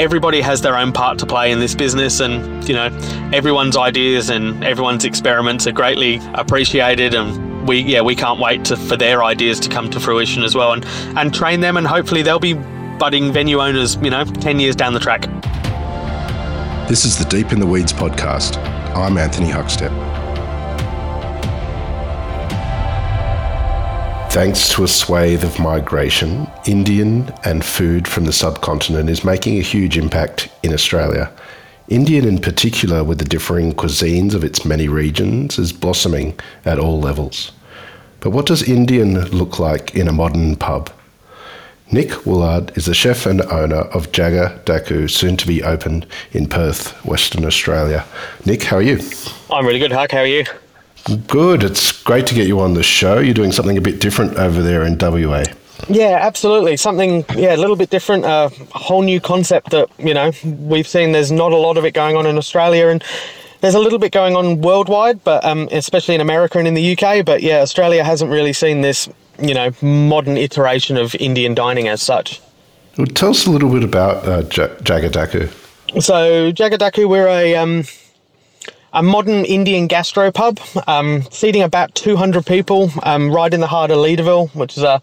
everybody has their own part to play in this business, and you know, everyone's ideas and everyone's experiments are greatly appreciated and we yeah we can't wait to, for their ideas to come to fruition as well and and train them and hopefully they'll be budding venue owners you know 10 years down the track. This is the deep in the weeds podcast. I'm anthony huckstep Thanks to a swathe of migration, Indian and food from the subcontinent is making a huge impact in Australia. Indian, in particular, with the differing cuisines of its many regions, is blossoming at all levels. But what does Indian look like in a modern pub? Nick Woolard is the chef and owner of Jagga Daku, soon to be opened in Perth, Western Australia. Nick, how are you? I'm really good, Huck. How are you? Good. It's great to get you on the show. You're doing something a bit different over there in WA. Yeah, absolutely. Something, yeah, a little bit different. A whole new concept that, you know, we've seen there's not a lot of it going on in Australia and there's a little bit going on worldwide, but um, especially in America and in the UK. But yeah, Australia hasn't really seen this, you know, modern iteration of Indian dining as such. Well, tell us a little bit about uh, J- Jagga Daku. So, Jagga Daku, we're a. Um, a modern Indian gastropub, um, seating about 200 people, um, right in the heart of Leederville, which is a,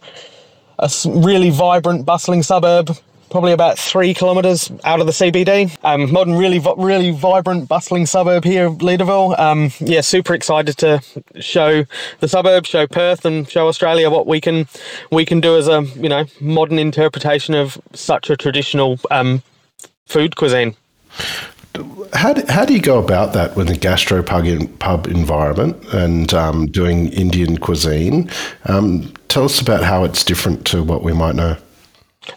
a really vibrant, bustling suburb, probably about three kilometres out of the CBD. Um, modern, really, really vibrant, bustling suburb here, Leederville. Um, yeah, super excited to show the suburb, show Perth, and show Australia what we can we can do as a you know modern interpretation of such a traditional um, food cuisine how do, how do you go about that with a gastro pub environment and um, doing Indian cuisine? Um, tell us about how it's different to what we might know.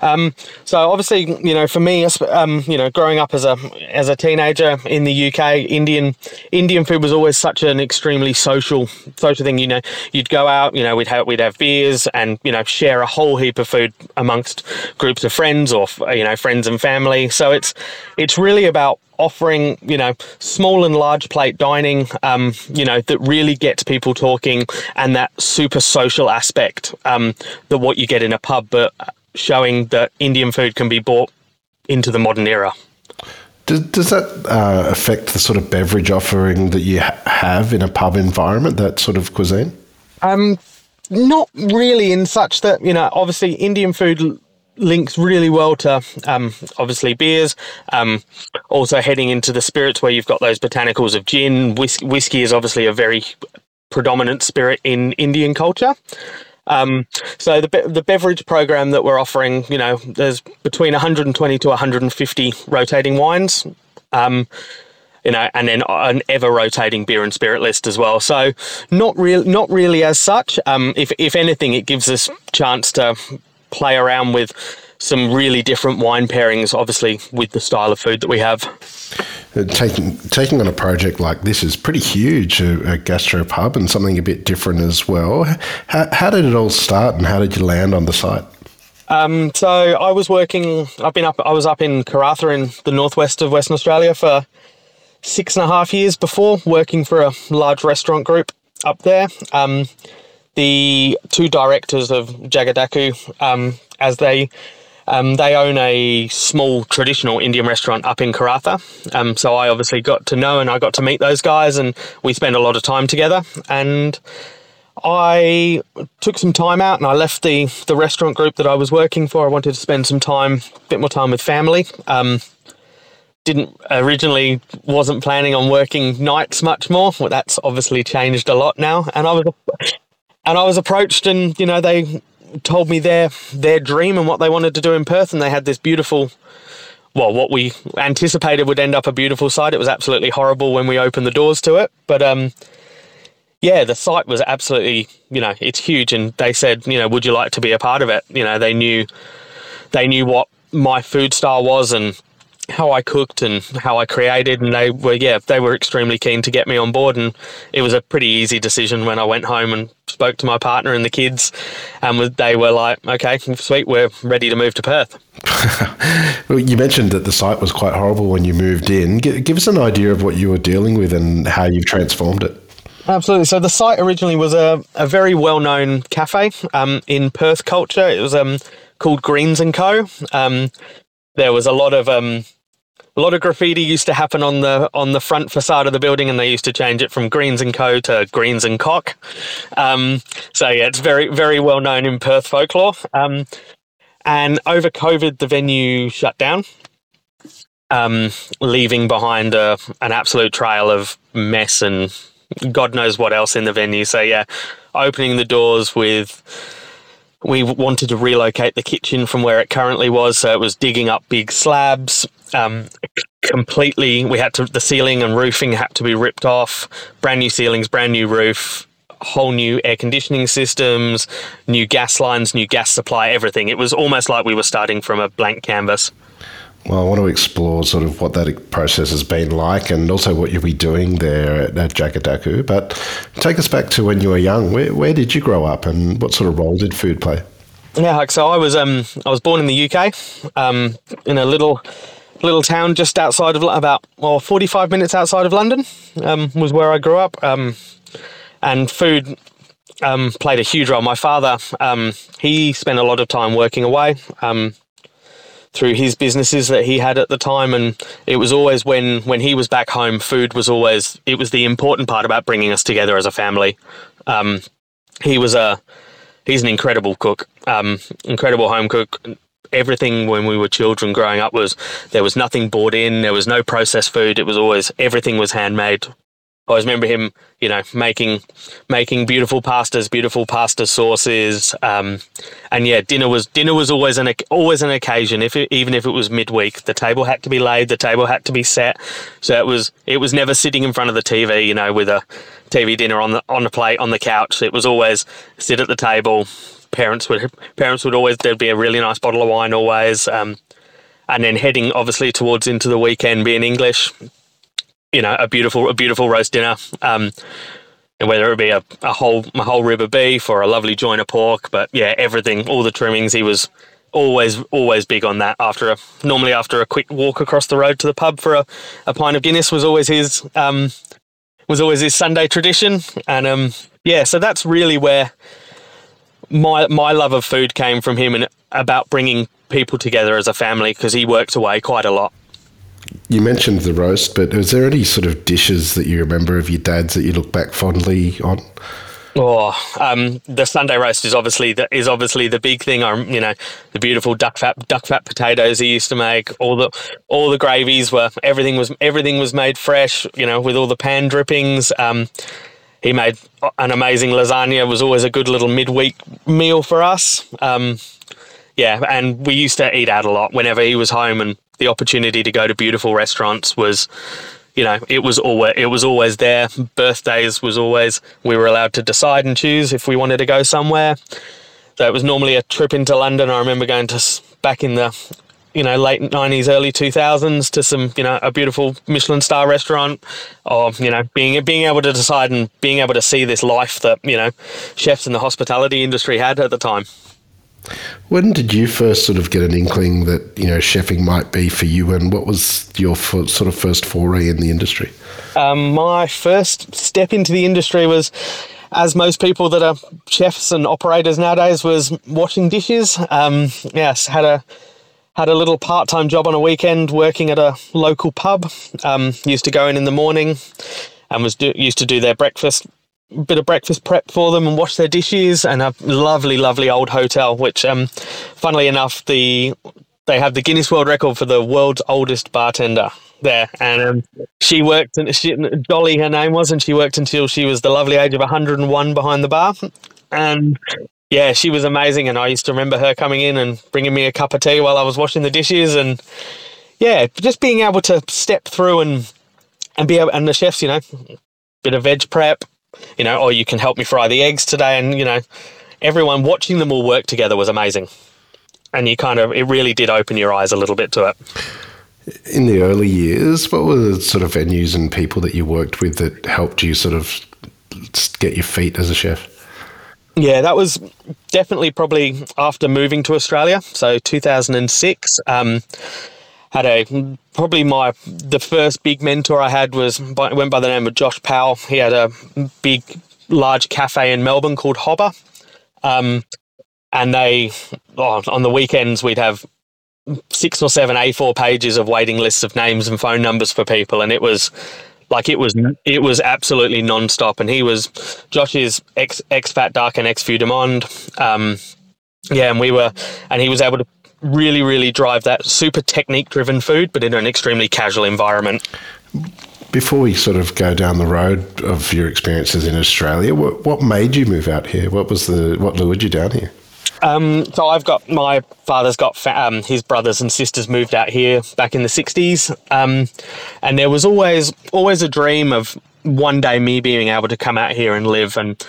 Um, so obviously, you know, for me, um, you know, growing up as a as a teenager in the UK, Indian Indian food was always such an extremely social social thing. You know, you'd go out, you know, we'd have we'd have beers and you know share a whole heap of food amongst groups of friends or you know friends and family. So it's it's really about offering, you know, small and large plate dining, um, you know, that really gets people talking and that super social aspect um, that what you get in a pub, but showing that Indian food can be bought into the modern era. Does, does that uh, affect the sort of beverage offering that you ha- have in a pub environment, that sort of cuisine? Um, not really, in such that, you know, obviously Indian food links really well to um, obviously beers. Um, also heading into the spirits where you've got those botanicals of gin. Whis- whiskey is obviously a very predominant spirit in Indian culture. Um, so the the beverage program that we're offering, you know, there's between 120 to 150 rotating wines. Um, you know, and then an ever rotating beer and spirit list as well. So not real, not really as such. Um, if if anything, it gives us chance to play around with some really different wine pairings, obviously with the style of food that we have. Uh, taking taking on a project like this is pretty huge, a, a gastro pub, and something a bit different as well. How, how did it all start, and how did you land on the site? Um, so I was working. I've been up. I was up in Karratha in the northwest of Western Australia for six and a half years before working for a large restaurant group up there. Um, the two directors of Jagga Daku, um, as they um, they own a small traditional Indian restaurant up in Karratha. Um, so I obviously got to know and I got to meet those guys, and we spent a lot of time together. And I took some time out and I left the, the restaurant group that I was working for. I wanted to spend some time, a bit more time with family. Um, didn't originally wasn't planning on working nights much more. Well, that's obviously changed a lot now. And I was and I was approached, and you know they told me their their dream and what they wanted to do in Perth, and they had this beautiful. Well, what we anticipated would end up a beautiful site. It was absolutely horrible when we opened the doors to it, but um, yeah, the site was absolutely, you know, it's huge. And they said, you know, would you like to be a part of it? You know, they knew, they knew what my food style was and how I cooked and how I created, and they were yeah they were extremely keen to get me on board, and it was a pretty easy decision when I went home and spoke to my partner and the kids, and they were like, okay, sweet, we're ready to move to Perth. well, you mentioned that the site was quite horrible when you moved in. Give us an idea of what you were dealing with and how you've transformed it. Absolutely. So the site originally was a, a very well known cafe um, in Perth culture. It was um, called Greens and Co. Um, there was a lot of um, a lot of graffiti used to happen on the on the front facade of the building, and they used to change it from Greens and Co to Greens and Cock. Um, so yeah, it's very very well known in Perth folklore. Um, and over COVID, the venue shut down, um, leaving behind a, an absolute trail of mess and God knows what else in the venue. So yeah, opening the doors with we wanted to relocate the kitchen from where it currently was, so it was digging up big slabs. Um, completely, we had to the ceiling and roofing had to be ripped off. Brand new ceilings, brand new roof, whole new air conditioning systems, new gas lines, new gas supply, everything. It was almost like we were starting from a blank canvas. Well, I want to explore sort of what that process has been like and also what you'll be doing there at, at. But take us back to when you were young. Where, where did you grow up and what sort of role did food play? Yeah, so I was um, I was born in the UK um, in a little little town just outside of about well 45 minutes outside of London um, was where I grew up um, and food um, played a huge role. My father um, he spent a lot of time working away through his businesses that he had at the time and it was always when when he was back home food was always it was the important part about bringing us together as a family. Um, he was a he's an incredible cook um, incredible home cook. Everything when we were children growing up was there was nothing bought in there was no processed food it was always everything was handmade I always remember him, you know, making making beautiful pastas, beautiful pasta sauces, um, and yeah, dinner was dinner was always an always an occasion. If it, even if it was midweek, the table had to be laid, the table had to be set. So it was it was never sitting in front of the TV, you know, with a TV dinner on the on the plate on the couch. It was always sit at the table. Parents would parents would always there'd be a really nice bottle of wine always, um, and then heading obviously towards into the weekend being English you know, a beautiful a beautiful roast dinner. Um, whether it be a, a whole a whole rib of beef or a lovely joint of pork, but yeah, everything, all the trimmings, he was always always big on that. After a normally after a quick walk across the road to the pub for a, a pint of Guinness was always his um, was always his Sunday tradition, and um, yeah, so that's really where my my love of food came from him and about bringing people together as a family because he worked away quite a lot you mentioned the roast, but is there any sort of dishes that you remember of your dad's that you look back fondly on? Oh, um, the Sunday roast is obviously the, is obviously the big thing. Um, you know, the beautiful duck fat duck fat potatoes he used to make. All the all the gravies were everything was everything was made fresh. You know, with all the pan drippings. Um, he made an amazing lasagna. Was always a good little midweek meal for us. Um, yeah, and we used to eat out a lot whenever he was home, and the opportunity to go to beautiful restaurants was you know it was always it was always there. Birthdays was always we were allowed to decide and choose if we wanted to go somewhere. So it was normally a trip into london. I remember going to back in the you know late 90s early 2000s to some you know a beautiful michelin star restaurant or you know being being able to decide and being able to see this life that you know chefs in the hospitality industry had at the time when did you first sort of get an inkling that you know chefing might be for you, and what was your sort of first foray in the industry? Um, my first step into the industry was, as most people that are chefs and operators nowadays, was washing dishes. Um, yes, had a had a little part time job on a weekend working at a local pub. Um, used to go in in the morning and was do, used to do their breakfast bit of breakfast prep for them and wash their dishes and a lovely lovely old hotel which um funnily enough the they have the Guinness World Record for the world's oldest bartender there. And um, she worked and she Dolly her name was and she worked until she was the lovely age of 101 behind the bar. And yeah she was amazing. And I used to remember her coming in and bringing me a cup of tea while I was washing the dishes. And yeah just being able to step through and and be able and the chefs you know bit of veg prep you know, or you can help me fry the eggs today. And, you know, everyone watching them all work together was amazing. And you kind of, it really did open your eyes a little bit to it. In the early years, what were the sort of venues and people that you worked with that helped you sort of get your feet as a chef? Yeah, that was definitely probably after moving to Australia. So 2006. Um, had a probably my the first big mentor I had was by, went by the name of Josh Powell. He had a big, large cafe in Melbourne called Hobba, um, and they oh, on the weekends we'd have six or seven A4 pages of waiting lists of names and phone numbers for people, and it was like it was it was absolutely non-stop. And he was josh's ex ex Fat Duck and ex Vue de monde Um, yeah, and we were, and he was able to really, really drive that super technique driven food, but in an extremely casual environment. Before we sort of go down the road of your experiences in Australia, what, what made you move out here? What was the what lured you down here? Um, so I've got my father's got fa- um, his brothers and sisters moved out here back in the '60s, um, and there was always always a dream of one day me being able to come out here and live. And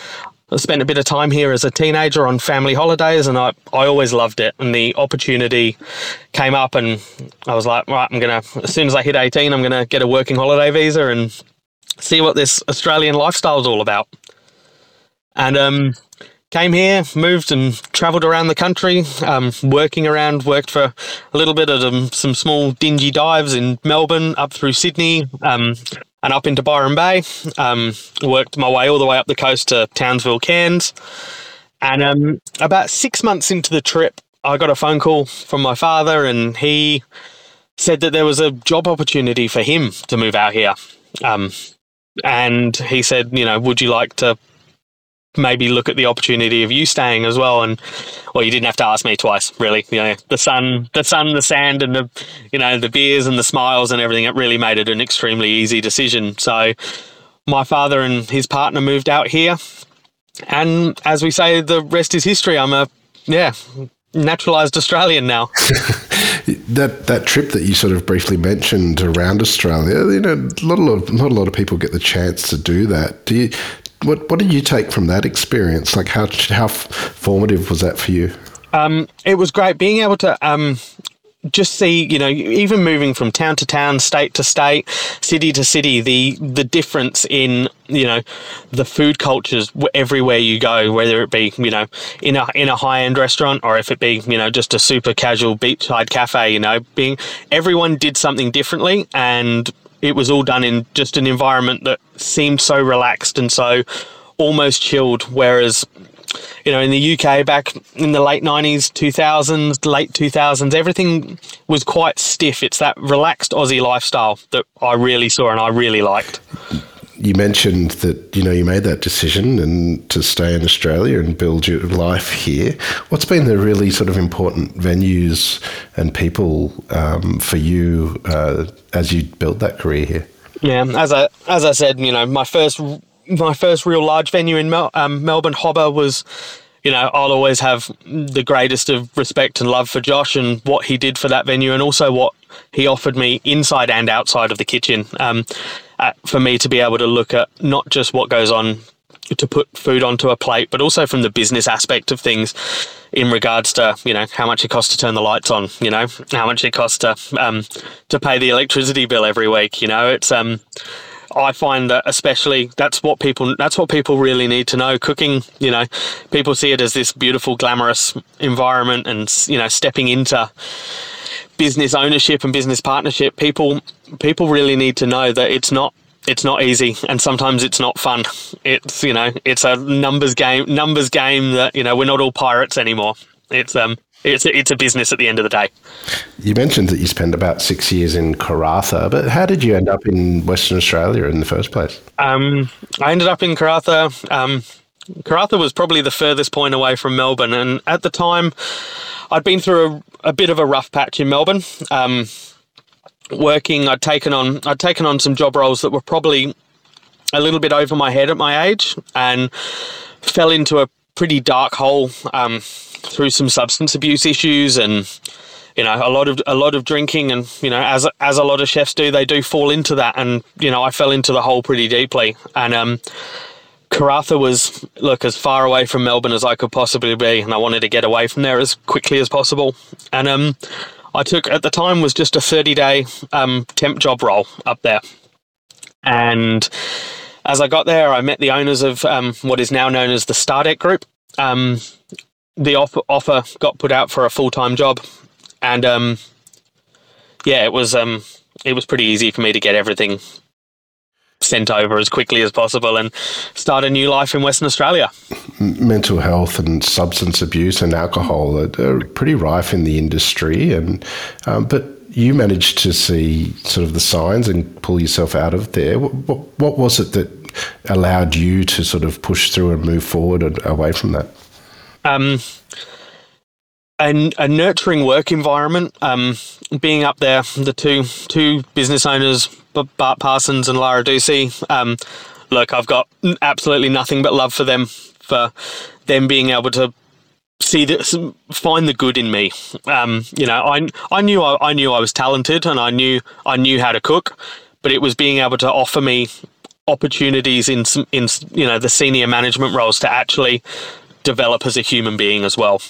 I spent a bit of time here as a teenager on family holidays, and I, I always loved it. And the opportunity came up, and I was like, right, I'm gonna as soon as I hit 18, I'm gonna get a working holiday visa and see what this Australian lifestyle is all about. And um, came here, moved and travelled around the country, um, working around, worked for a little bit of um, some small dingy dives in Melbourne, up through Sydney, um, and up into Byron Bay. Um, worked my way all the way up the coast to Townsville, Cairns. And um, about six months into the trip, I got a phone call from my father, and he said that there was a job opportunity for him to move out here. Um, and he said, you know, would you like to maybe look at the opportunity of you staying as well. And well, you didn't have to ask me twice, really. You know, the sun, the sun, the sand, and the you know the beers and the smiles and everything. It really made it an extremely easy decision. So my father and his partner moved out here, and as we say, the rest is history. I'm a yeah naturalized Australian now. that that trip that you sort of briefly mentioned around Australia, you know, not a lot, of not a lot of people get the chance to do that. Do you what What did you take from that experience? Like how how formative was that for you? Um, it was great being able to um, just see, you know, even moving from town to town, state to state, city to city, the the difference in you know the food cultures everywhere you go, whether it be you know in a in a high end restaurant or if it be you know just a super casual beachside cafe, you know, being everyone did something differently and it was all done in just an environment that seemed so relaxed and so almost chilled. Whereas, you know, in the UK back in the late 90s, 2000s, late 2000s, everything was quite stiff. It's that relaxed Aussie lifestyle that I really saw and I really liked you mentioned that you know you made that decision and to stay in Australia and build your life here. What's been the really sort of important venues and people um, for you uh, as you build that career here? Yeah, as I as I said, you know, my first my first real large venue in Mel- um, Melbourne Hobba was you know, I'll always have the greatest of respect and love for Josh and what he did for that venue, and also what he offered me inside and outside of the kitchen. Um, uh, for me to be able to look at not just what goes on to put food onto a plate, but also from the business aspect of things in regards to you know how much it costs to turn the lights on, you know how much it costs to um, to pay the electricity bill every week. You know, it's um, I find that especially that's what people that's what people really need to know. Cooking, you know, people see it as this beautiful, glamorous environment, and you know, stepping into business ownership and business partnership, people people really need to know that it's not it's not easy and sometimes it's not fun. It's you know it's a numbers game numbers game that you know we're not all pirates anymore. It's um it's a, it's a business at the end of the day. You mentioned that you spent about six years in Karratha, but how did you end up in Western Australia in the first place? Um, I ended up in Karratha. Um, Karratha was probably the furthest point away from Melbourne, and at the time, I'd been through a, a bit of a rough patch in Melbourne. Um, working, I'd taken on I'd taken on some job roles that were probably a little bit over my head at my age, and fell into a pretty dark hole um, through some substance abuse issues and you know a lot of a lot of drinking and you know as as a lot of chefs do they do fall into that and you know I fell into the hole pretty deeply and um Karratha was look as far away from Melbourne as I could possibly be, and I wanted to get away from there as quickly as possible. And um, I took at the time was just a thirty day um, temp job role up there, and as I got there, I met the owners of um, what is now known as the Stardeck Group. Um, the offer, offer got put out for a full time job, and um, yeah, it was um, it was pretty easy for me to get everything sent over as quickly as possible and start a new life in Western Australia. Mental health and substance abuse and alcohol are, are pretty rife in the industry, and um, but you managed to see sort of the signs and pull yourself out of there. What, what, what was it that allowed you to sort of push through and move forward and away from that? Um, a, a nurturing work environment. Um, being up there, the two two business owners, Bart Parsons and Lara Ducey. Um, look, I've got absolutely nothing but love for them for them being able to see this, find the good in me. Um, you know, I I knew I, I knew I was talented and I knew I knew how to cook, but it was being able to offer me opportunities in some in you know the senior management roles to actually develop as a human being as well.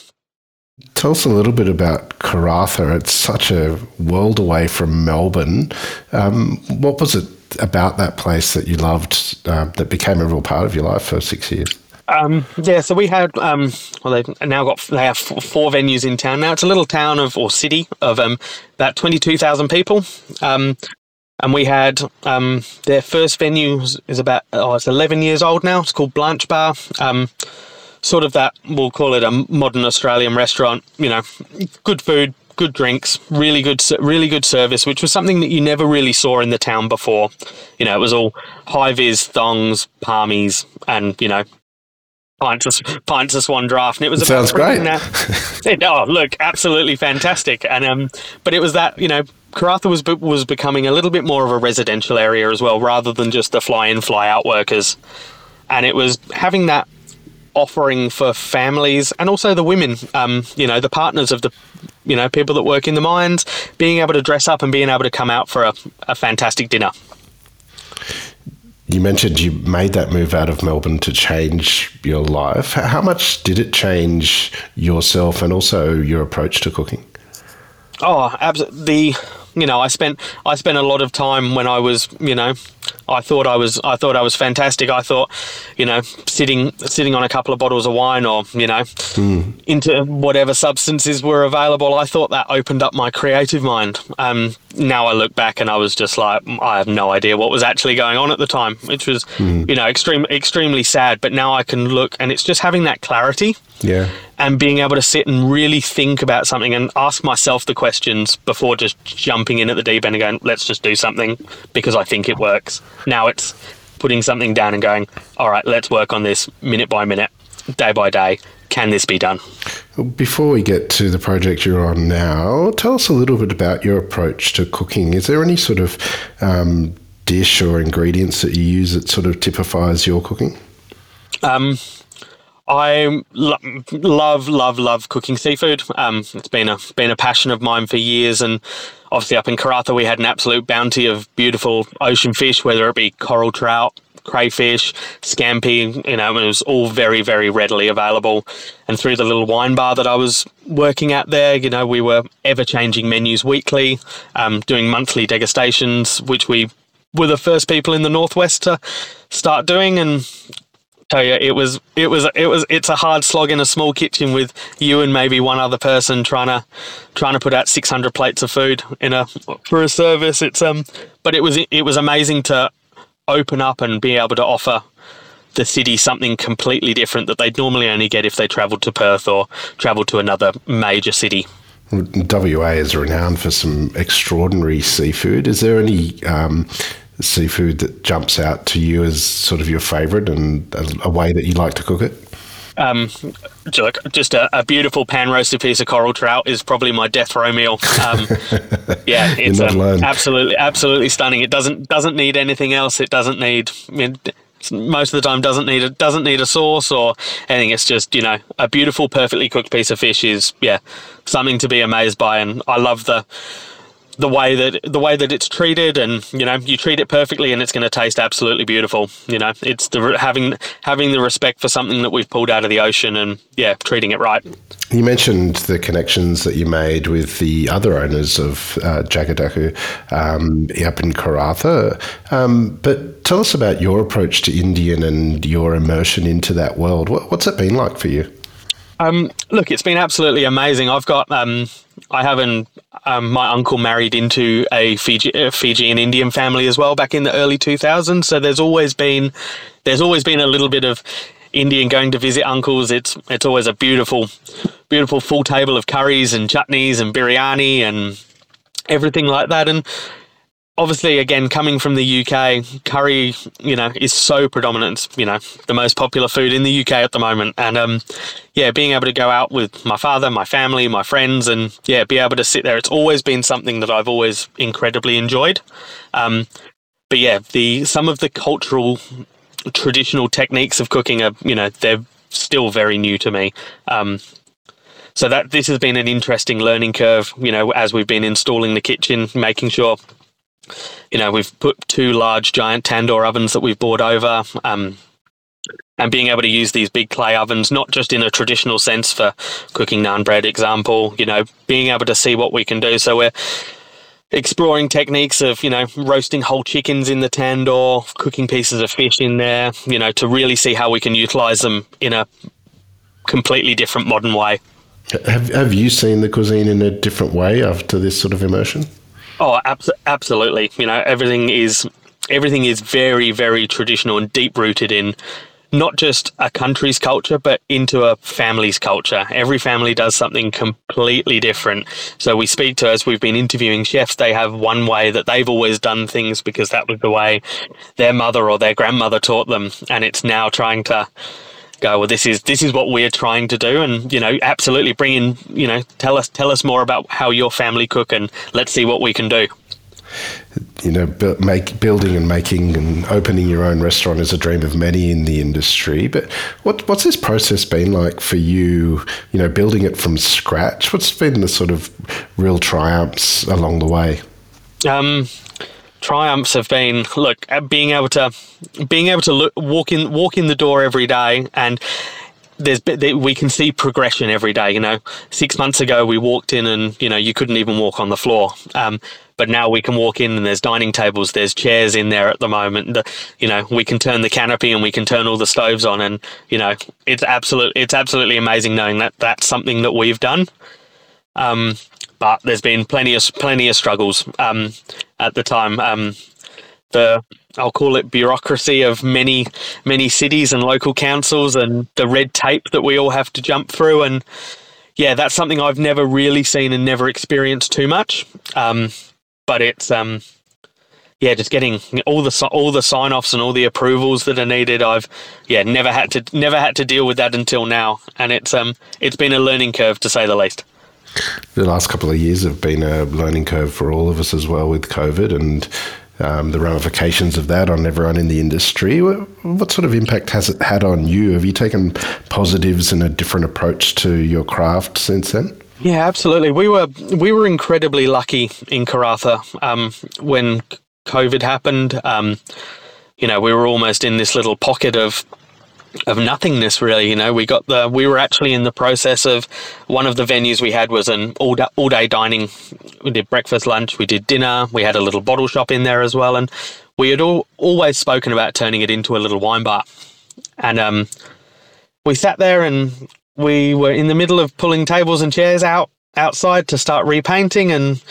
Tell us a little bit about Karratha. It's such a world away from Melbourne. Um, what was it about that place that you loved uh, that became a real part of your life for six years? Um, yeah, so we had um, well, they've now got they have four venues in town now. It's a little town of or city of um, about twenty two thousand people, um, and we had um, their first venue is about oh it's eleven years old now. It's called Blanche Bar. Um, sort of that we'll call it a modern Australian restaurant. You know, good food, good drinks, really good, really good service, which was something that you never really saw in the town before. You know, it was all high vis thongs, palmies, and you know. Pints of, pints of Swan Draught, and it was. It sounds great. it, oh, look, absolutely fantastic, and um, but it was that you know Karratha was was becoming a little bit more of a residential area as well, rather than just the fly in, fly out workers. And it was having that offering for families and also the women, um, you know, the partners of the, you know, people that work in the mines, being able to dress up and being able to come out for a, a fantastic dinner. You mentioned you made that move out of Melbourne to change your life. How much did it change yourself and also your approach to cooking? Oh, absolutely. You know, I spent I spent a lot of time when I was, you know, I thought I was I thought I was fantastic. I thought, you know, sitting sitting on a couple of bottles of wine or you know, mm. into whatever substances were available. I thought that opened up my creative mind. Um, now I look back and I was just like, I have no idea what was actually going on at the time, which was, mm. you know, extreme extremely sad. But now I can look and it's just having that clarity. Yeah. And being able to sit and really think about something and ask myself the questions before just jumping in at the deep end and going, let's just do something because I think it works. Now it's putting something down and going, all right, let's work on this minute by minute, day by day. Can this be done? Before we get to the project you're on now, tell us a little bit about your approach to cooking. Is there any sort of um, dish or ingredients that you use that sort of typifies your cooking? Um, I lo- love, love, love cooking seafood. Um, it's been a been a passion of mine for years, and obviously up in Karratha we had an absolute bounty of beautiful ocean fish, whether it be coral trout, crayfish, scampi. You know, it was all very, very readily available. And through the little wine bar that I was working at there, you know, we were ever changing menus weekly, um, doing monthly degustations, which we were the first people in the northwest to start doing, and tell you it was it was it was it's a hard slog in a small kitchen with you and maybe one other person trying to trying to put out 600 plates of food in a for a service it's um but it was it was amazing to open up and be able to offer the city something completely different that they'd normally only get if they travelled to Perth or travelled to another major city. WA is renowned for some extraordinary seafood. Is there any um, seafood that jumps out to you as sort of your favourite and a, a, way that you like to cook it? Um, just a, a, beautiful pan roasted piece of coral trout is probably my death row meal. Um, yeah, it's um, absolutely absolutely stunning. It doesn't doesn't need anything else. It doesn't need. I mean, most of the time doesn't need a doesn't need a sauce or anything. It's just you know a beautiful, perfectly cooked piece of fish is yeah something to be amazed by, and I love the the way that the way that it's treated and you know you treat it perfectly and it's going to taste absolutely beautiful you know. It's the having having the respect for something that we've pulled out of the ocean and yeah treating it right. You mentioned the connections that you made with the other owners of uh, Jagga Daku um, up in Karratha. Um, but tell us about your approach to Indian and your immersion into that world. What, what's it been like for you Um, look, it's been absolutely amazing. I've got, um, I have an, um, my uncle married into a Fiji, uh, Fijian Indian family as well back in the early 2000s. So there's always been, there's always been a little bit of Indian going to visit uncles. It's, it's always a beautiful, beautiful full table of curries and chutneys and biryani and everything like that. And obviously, again, coming from the UK, curry, you know, is so predominant. You know, the most popular food in the UK at the moment. And um, yeah, being able to go out with my father, my family, my friends, and yeah, be able to sit there. It's always been something that I've always incredibly enjoyed. Um, but yeah, the some of the cultural traditional techniques of cooking are, you know, they're still very new to me. Um, so that this has been an interesting learning curve, you know, as we've been installing the kitchen, making sure you know, we've put two large giant tandoor ovens that we've brought over. Um, and being able to use these big clay ovens, not just in a traditional sense for cooking naan bread, example, you know, being able to see what we can do. So we're exploring techniques of, you know, roasting whole chickens in the tandoor, cooking pieces of fish in there, you know, to really see how we can utilize them in a completely different modern way. Have, have you seen the cuisine in a different way after this sort of immersion? Oh, abs- absolutely. You know, everything is everything is very, very traditional and deep rooted in not just a country's culture, but into a family's culture. Every family does something completely different. So we speak to, as we've been interviewing chefs, they have one way that they've always done things because that was the way their mother or their grandmother taught them. And it's now trying to go well this is this is what we're trying to do and you know absolutely bring in you know tell us tell us more about how your family cook and let's see what we can do you know, make, building and making and opening your own restaurant is a dream of many in the industry. But what, what's this process been like for you? You know, building it from scratch. What's been the sort of real triumphs along the way? Um, triumphs have been look uh, being able to being able to look, walk in walk in the door every day and there's we can see progression every day you know. Six months ago we walked in and you know you couldn't even walk on the floor. Um, but now we can walk in and there's dining tables there's chairs in there at the moment. The, you know we can turn the canopy and we can turn all the stoves on and you know it's absolute it's absolutely amazing knowing that that's something that we've done. Um, but there's been plenty of plenty of struggles. Um, at the time. Um, the I'll call it bureaucracy of many many cities and local councils and the red tape that we all have to jump through. And yeah that's something I've never really seen and never experienced too much. Um, but it's um, yeah just getting all the all the sign offs and all the approvals that are needed. I've yeah never had to never had to deal with that until now. And it's um it's been a learning curve to say the least the last couple of years have been a learning curve for all of us as well with COVID and um, the ramifications of that on everyone in the industry. What sort of impact has it had on you? Have you taken positives and a different approach to your craft since then? Yeah, absolutely. We were we were incredibly lucky in Karratha um, when COVID happened. Um, you know, we were almost in this little pocket of of nothingness really you know. We got the we were actually in the process of one of the venues we had was an all day, all day dining. We did breakfast lunch we did dinner we had a little bottle shop in there as well and we had all, always spoken about turning it into a little wine bar. And um, we sat there and we were in the middle of pulling tables and chairs out outside to start repainting and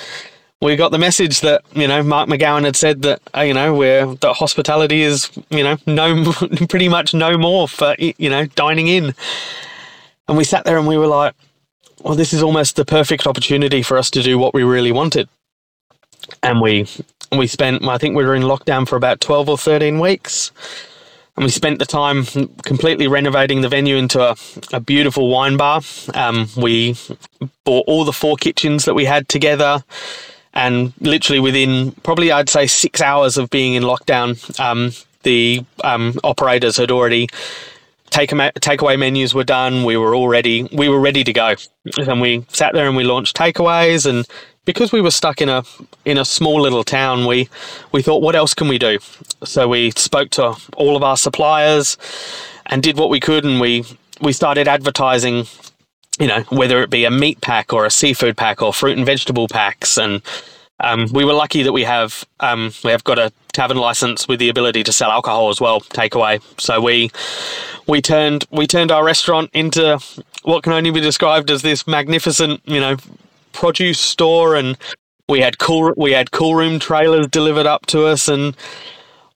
we got the message that you know Mark McGowan had said that uh, you know where that hospitality is you know no pretty much no more for you know dining in, and we sat there and we were like, well, this is almost the perfect opportunity for us to do what we really wanted, and we we spent I think we were in lockdown for about twelve or thirteen weeks. And we spent the time completely renovating the venue into a, a beautiful wine bar. Um, we bought all the four kitchens that we had together and literally within probably I'd say six hours of being in lockdown, um, the um, operators had already take takeaway menus were done. We were already we were ready to go, and we sat there and we launched takeaways. And because we were stuck in a in a small little town, we we thought, what else can we do? So we spoke to all of our suppliers and did what we could, and we we started advertising you know, whether it be a meat pack or a seafood pack or fruit and vegetable packs. And Um, we were lucky that we have um, we have got a tavern license with the ability to sell alcohol as well, takeaway. So we we turned we turned our restaurant into what can only be described as this magnificent, you know, produce store, and we had cool we had cool room trailers delivered up to us, and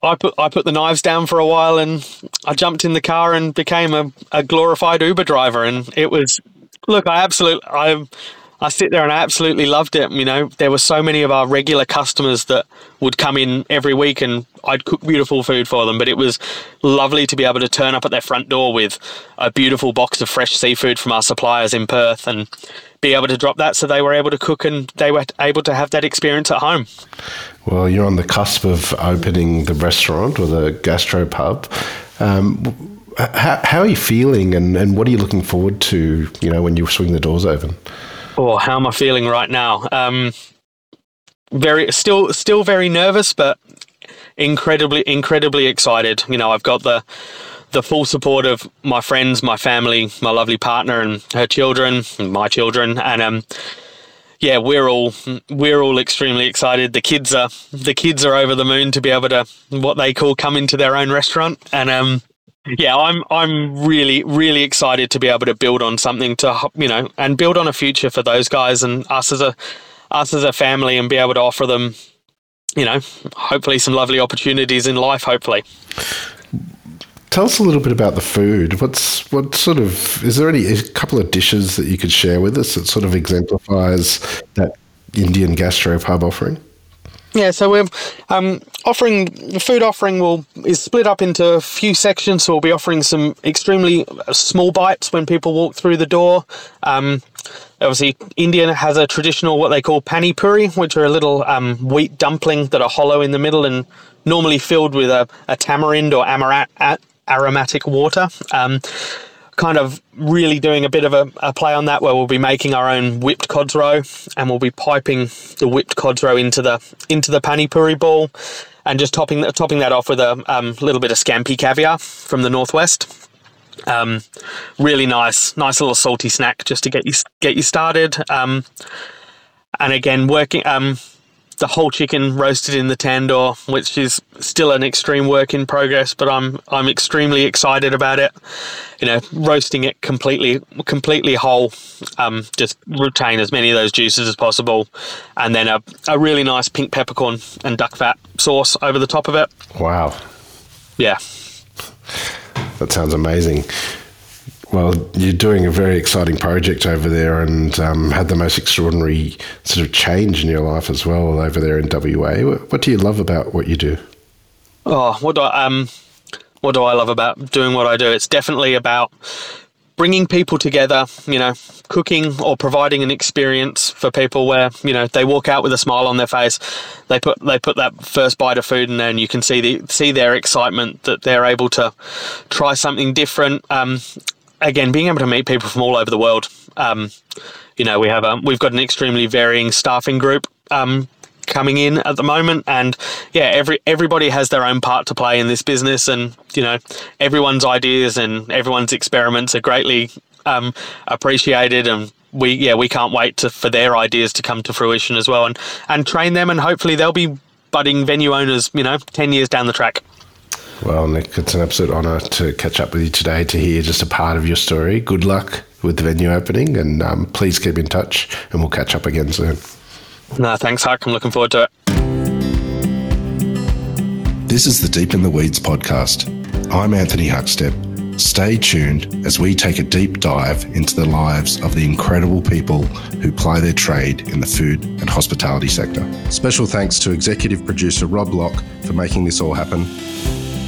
I put I put the knives down for a while, and I jumped in the car and became a, a glorified Uber driver, and it was look, I absolutely I I sit there and I absolutely loved it. You know, there were so many of our regular customers that would come in every week and I'd cook beautiful food for them. But it was lovely to be able to turn up at their front door with a beautiful box of fresh seafood from our suppliers in Perth and be able to drop that so they were able to cook and they were able to have that experience at home. Well, you're on the cusp of opening the restaurant or the gastro pub. Um, how, how, are you feeling and, and what are you looking forward to, you know, when you swing the doors open? Oh, how am I feeling right now? Um, very still still very nervous, but incredibly incredibly excited. You know, I've got the the full support of my friends, my family, my lovely partner, and her children, and my children, and um, yeah, we're all we're all extremely excited. The kids are the kids are over the moon to be able to what they call come into their own restaurant, and um, yeah, I'm I'm really really excited to be able to build on something to you know and build on a future for those guys and us as a us as a family and be able to offer them you know hopefully some lovely opportunities in life hopefully. Tell us a little bit about the food. What's what sort of is there any a couple of dishes that you could share with us that sort of exemplifies that Indian gastro pub offering? Yeah, so we're um, offering the food offering will is split up into a few sections. So we'll be offering some extremely small bites when people walk through the door. Um, obviously, India has a traditional what they call pani puri, which are a little um, wheat dumpling that are hollow in the middle and normally filled with a, a tamarind or aromatic water. Kind of really doing a bit of a, a, play on that where we'll be making our own whipped cod's roe and we'll be piping the whipped cod's roe into the into the pani puri ball and just topping topping that off with a um, little bit of scampi caviar from the northwest. Um, really nice, nice little salty snack just to get you get you started. Um, and again, working um, the whole chicken roasted in the tandoor, which is still an extreme work in progress, but I'm I'm extremely excited about it. You know, roasting it completely completely whole, um, just retain as many of those juices as possible, and then a, a really nice pink peppercorn and duck fat sauce over the top of it. Wow. Yeah. That sounds amazing. Well, you're doing a very exciting project over there and um, had the most extraordinary sort of change in your life as well over there in WA. What do you love about what you do? Oh, what do I, um, what do I love about doing what I do? It's definitely about bringing people together, you know, cooking or providing an experience for people where, you know, they walk out with a smile on their face. They put they put that first bite of food in there and you can see the see their excitement that they're able to try something different. Um, again, being able to meet people from all over the world. Um, you know, we have a, we've got an extremely varying staffing group um, coming in at the moment, and yeah, every everybody has their own part to play in this business, and you know, everyone's ideas and everyone's experiments are greatly um, appreciated. And we yeah we can't wait to, for their ideas to come to fruition as well and and train them. And hopefully they'll be budding venue owners you know 10 years down the track well, Nick, it's an absolute honour to catch up with you today to hear just a part of your story. Good luck with the venue opening, and um, please keep in touch, and we'll catch up again soon. No, thanks, Huck. I'm looking forward to it. This is the Deep in the Weeds podcast. I'm Anthony Huckstep. Stay tuned as we take a deep dive into the lives of the incredible people who ply their trade in the food and hospitality sector. Special thanks to executive producer Rob Locke for making this all happen